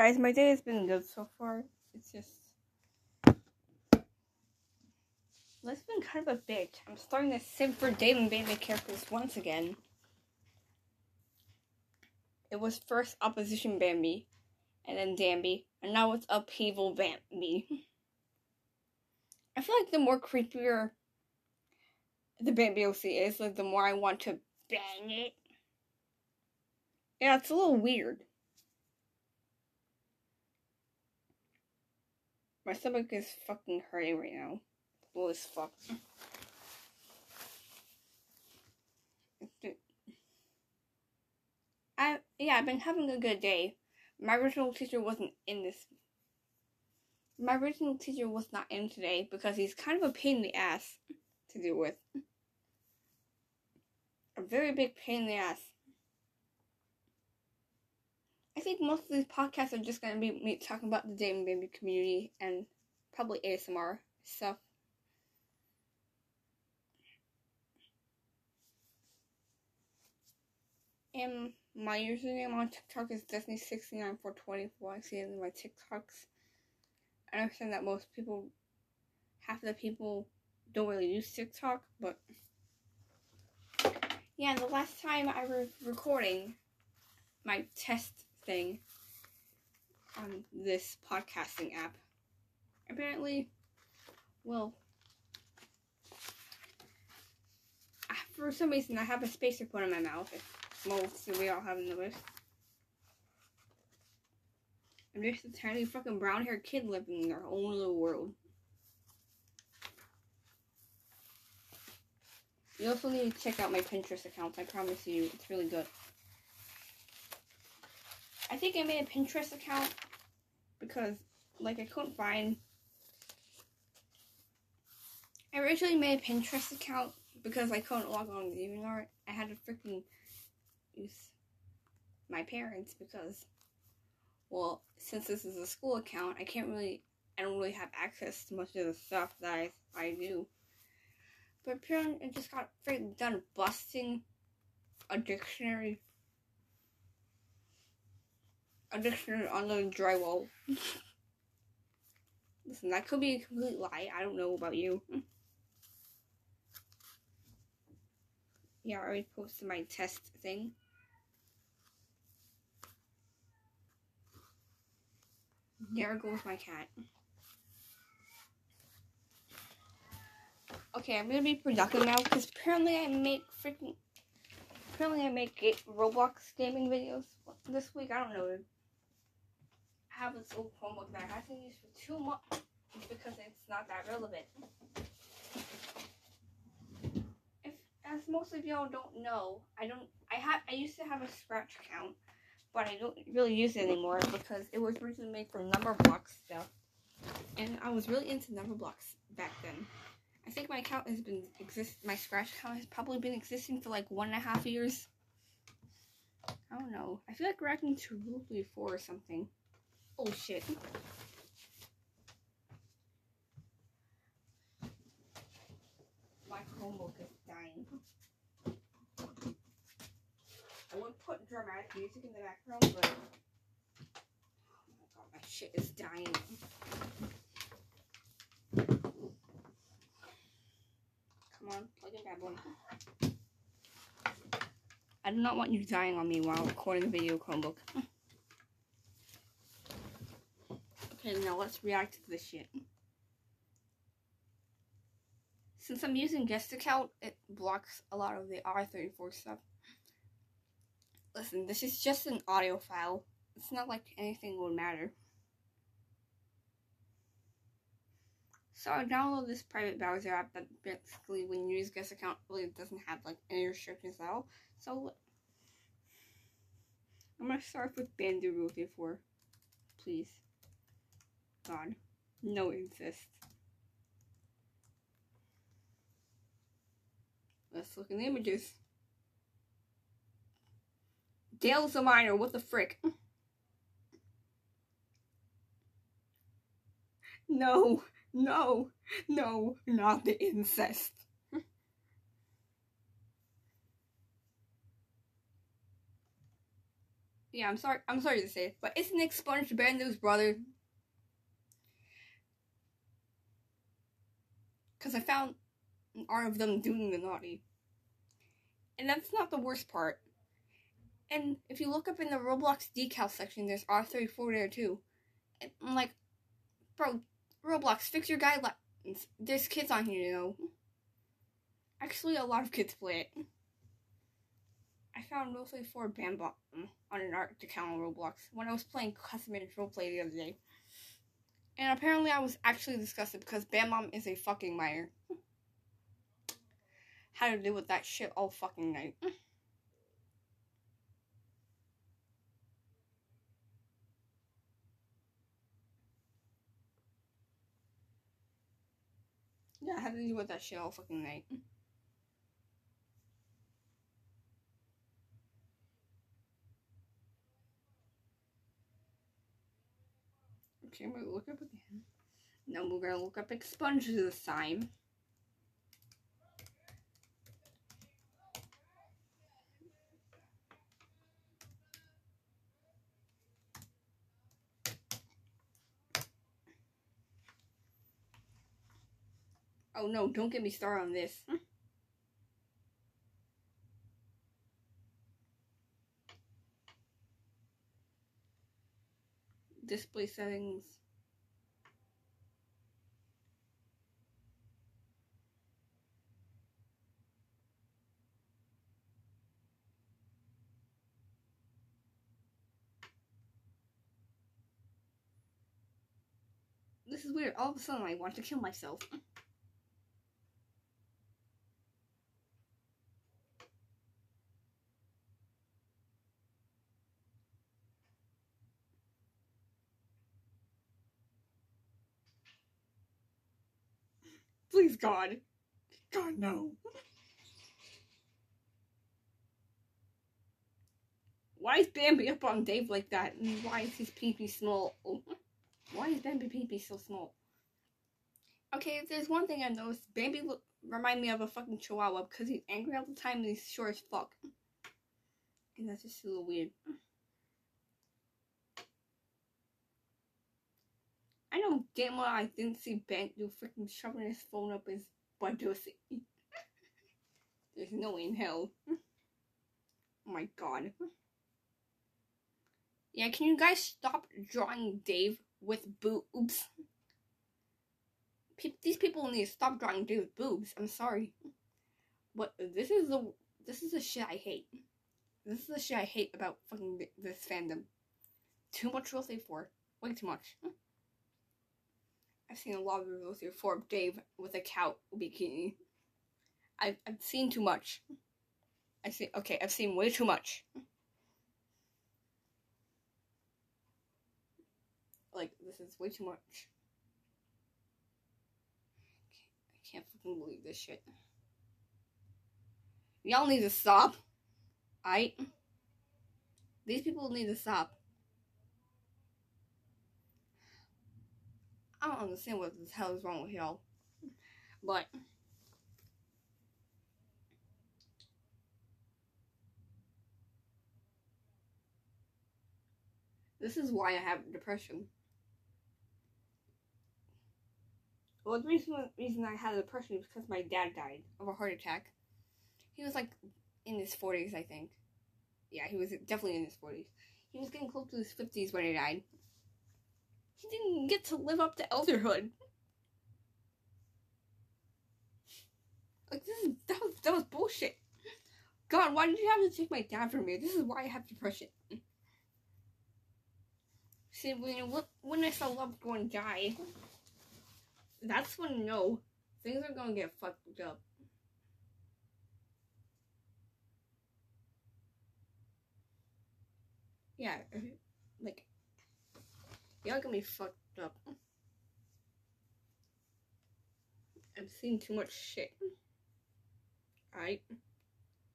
Guys, my day has been good so far. It's just. It's been kind of a bitch. I'm starting to sim for Dave and Bambi characters once again. It was first Opposition Bambi, and then Dambi, and now it's Upheaval Bambi. I feel like the more creepier the Bambi OC is, like the more I want to bang it. Yeah, it's a little weird. My stomach is fucking hurting right now. Full as fuck. I yeah, I've been having a good day. My original teacher wasn't in this. My original teacher was not in today because he's kind of a pain in the ass to deal with. A very big pain in the ass. I think most of these podcasts are just gonna be me talking about the Dave and Bambi community and probably ASMR stuff. And my username on TikTok is Destiny69424. I see it in my TikToks. I understand that most people, half the people don't really use TikTok, but yeah, the last time I was recording my test thing on this podcasting app, apparently, well, ah, for some reason I have a spacer put in my mouth most that we all have list. I'm just a tiny fucking brown haired kid living in their own little world. You also need to check out my Pinterest account. I promise you, it's really good. I think I made a Pinterest account because, like, I couldn't find. I originally made a Pinterest account because I couldn't log on to DeviantArt. I had to freaking use my parents because, well, since this is a school account, I can't really, I don't really have access to much of the stuff that I, I do. But apparently, I just got freaking done busting a dictionary, a dictionary on the drywall. Listen, that could be a complete lie. I don't know about you. yeah, I already posted my test thing. There goes my cat. Okay, I'm gonna be productive now because apparently I make freaking. Apparently I make Roblox gaming videos this week. I don't know. I have this old Chromebook that I haven't used for two months because it's not that relevant. If, as most of y'all don't know, I don't. I have. I used to have a Scratch account but I don't really use it anymore because it was originally made for Numberblocks stuff. And I was really into number blocks back then. I think my account has been exist my scratch account has probably been existing for like one and a half years. I don't know. I feel like we're acting too rudely for or something. Oh shit. My Chromebook is dying. I would put dramatic music in the background, but oh my god, my shit is dying. Come on, plug in bad boy. I do not want you dying on me while recording a video Chromebook. Okay, now let's react to this shit. Since I'm using guest account, it blocks a lot of the R34 stuff. Listen, this is just an audio file. It's not like anything would matter. So I download this private browser app that basically when you use guest account really doesn't have like any restrictions at all. So I'm gonna start with Rule 4. Please. God. No incest. Let's look in the images. Dale's a minor. What the frick? No, no, no, not the incest. Yeah, I'm sorry. I'm sorry to say it, but isn't Nick SpongeBob's brother? Because I found an art of them doing the naughty, and that's not the worst part. And if you look up in the Roblox decal section, there's R34 there too. And I'm like, bro, Roblox, fix your guidelines. There's kids on here, you know. Actually, a lot of kids play it. I found mostly for Bam Bam on an art account on Roblox when I was playing custom role play the other day. And apparently I was actually disgusted because Bam Bam is a fucking minor. Had to deal with that shit all fucking night. Yeah, I had to deal with that shit all fucking night. Okay, gonna look up again. Now we're gonna look up expunge this time. Oh no, don't get me started on this. Display settings. This is weird. All of a sudden, I want to kill myself. Please, God. God, no. Why is Bambi up on Dave like that? And why is his pee-pee small? Why is Bambi pee-pee so small? Okay, if there's one thing I noticed, Bambi look, remind me of a fucking chihuahua because he's angry all the time and he's short as fuck. And that's just a little weird. Know damn well I didn't see Bandu freaking shoving his phone up his butt. There's no way in hell. Oh my god. Yeah, can you guys stop drawing Dave with boobs? Pe- these people need to stop drawing Dave with boobs. I'm sorry, but this is the this is the shit I hate. This is the shit I hate about fucking this fandom. Too much Rule for way too much. I've seen a lot of videos here for Dave with a cow bikini. I've, I've seen too much. I see. Okay, I've seen way too much. Like this is way too much. I can't fucking believe this shit. Y'all need to stop. I. These people need to stop. I don't understand what the hell is wrong with y'all. But this is why I have depression. Well, the reason reason I had depression was because my dad died of a heart attack. He was like in his forties, I think. Yeah, he was definitely in his forties. He was getting close to his fifties when he died. He didn't get to live up to elderhood. Like this is that was that was bullshit. God, why did you have to take my dad from me? This is why I have depression. See, when when I saw loved one die, that's when no, things are gonna get fucked up. Yeah, Y'all gonna be fucked up. I've seen too much shit. Alright?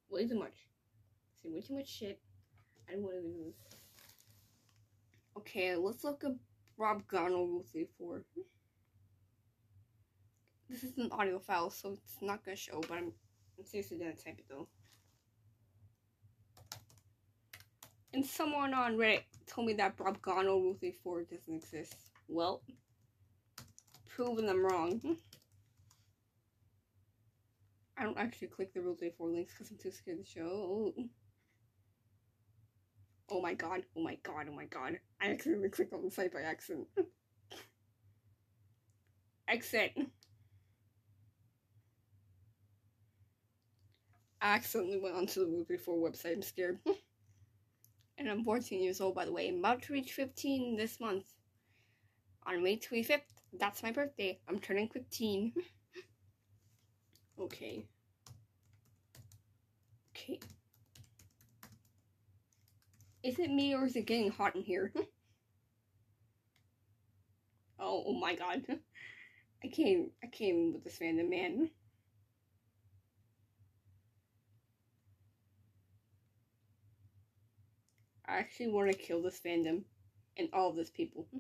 Way too much. Seen way too much shit. I don't want to do this. Okay, let's look at Rob Garnell Rule 34. This is an audio file, so it's not gonna show, but I'm, I'm seriously gonna type it though. And someone on Reddit told me that Bob Brabgano Rule 34 doesn't exist. Well, proving them wrong. I don't actually click the Rule 34 links because I'm too scared to show. Oh my god, oh my god, oh my god. I accidentally clicked on the site by accident. Exit. I accidentally went onto the Rule 34 website. I'm scared. and I'm 14 years old, by the way. I'm about to reach 15 this month. On May 25th, that's my birthday. I'm turning 15. okay. Okay. Is it me or is it getting hot in here? oh, oh my god. I came I came with this random man. I actually want to kill this fandom and all of this people. Hmm.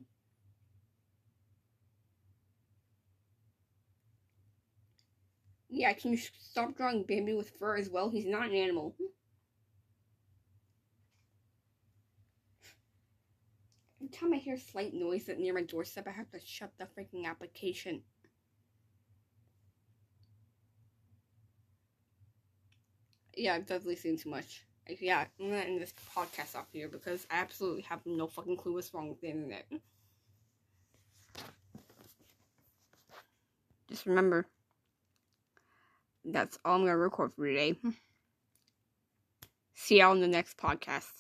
Yeah, can you stop drawing Bambi with fur as well? He's not an animal. Hmm. Every time I hear a slight noise near my doorstep, I have to shut the freaking application. Yeah, I've definitely seen too much yeah, I'm gonna end this podcast off here because I absolutely have no fucking clue what's wrong with the internet. Just remember, that's all I'm gonna record for today. See y'all in the next podcast.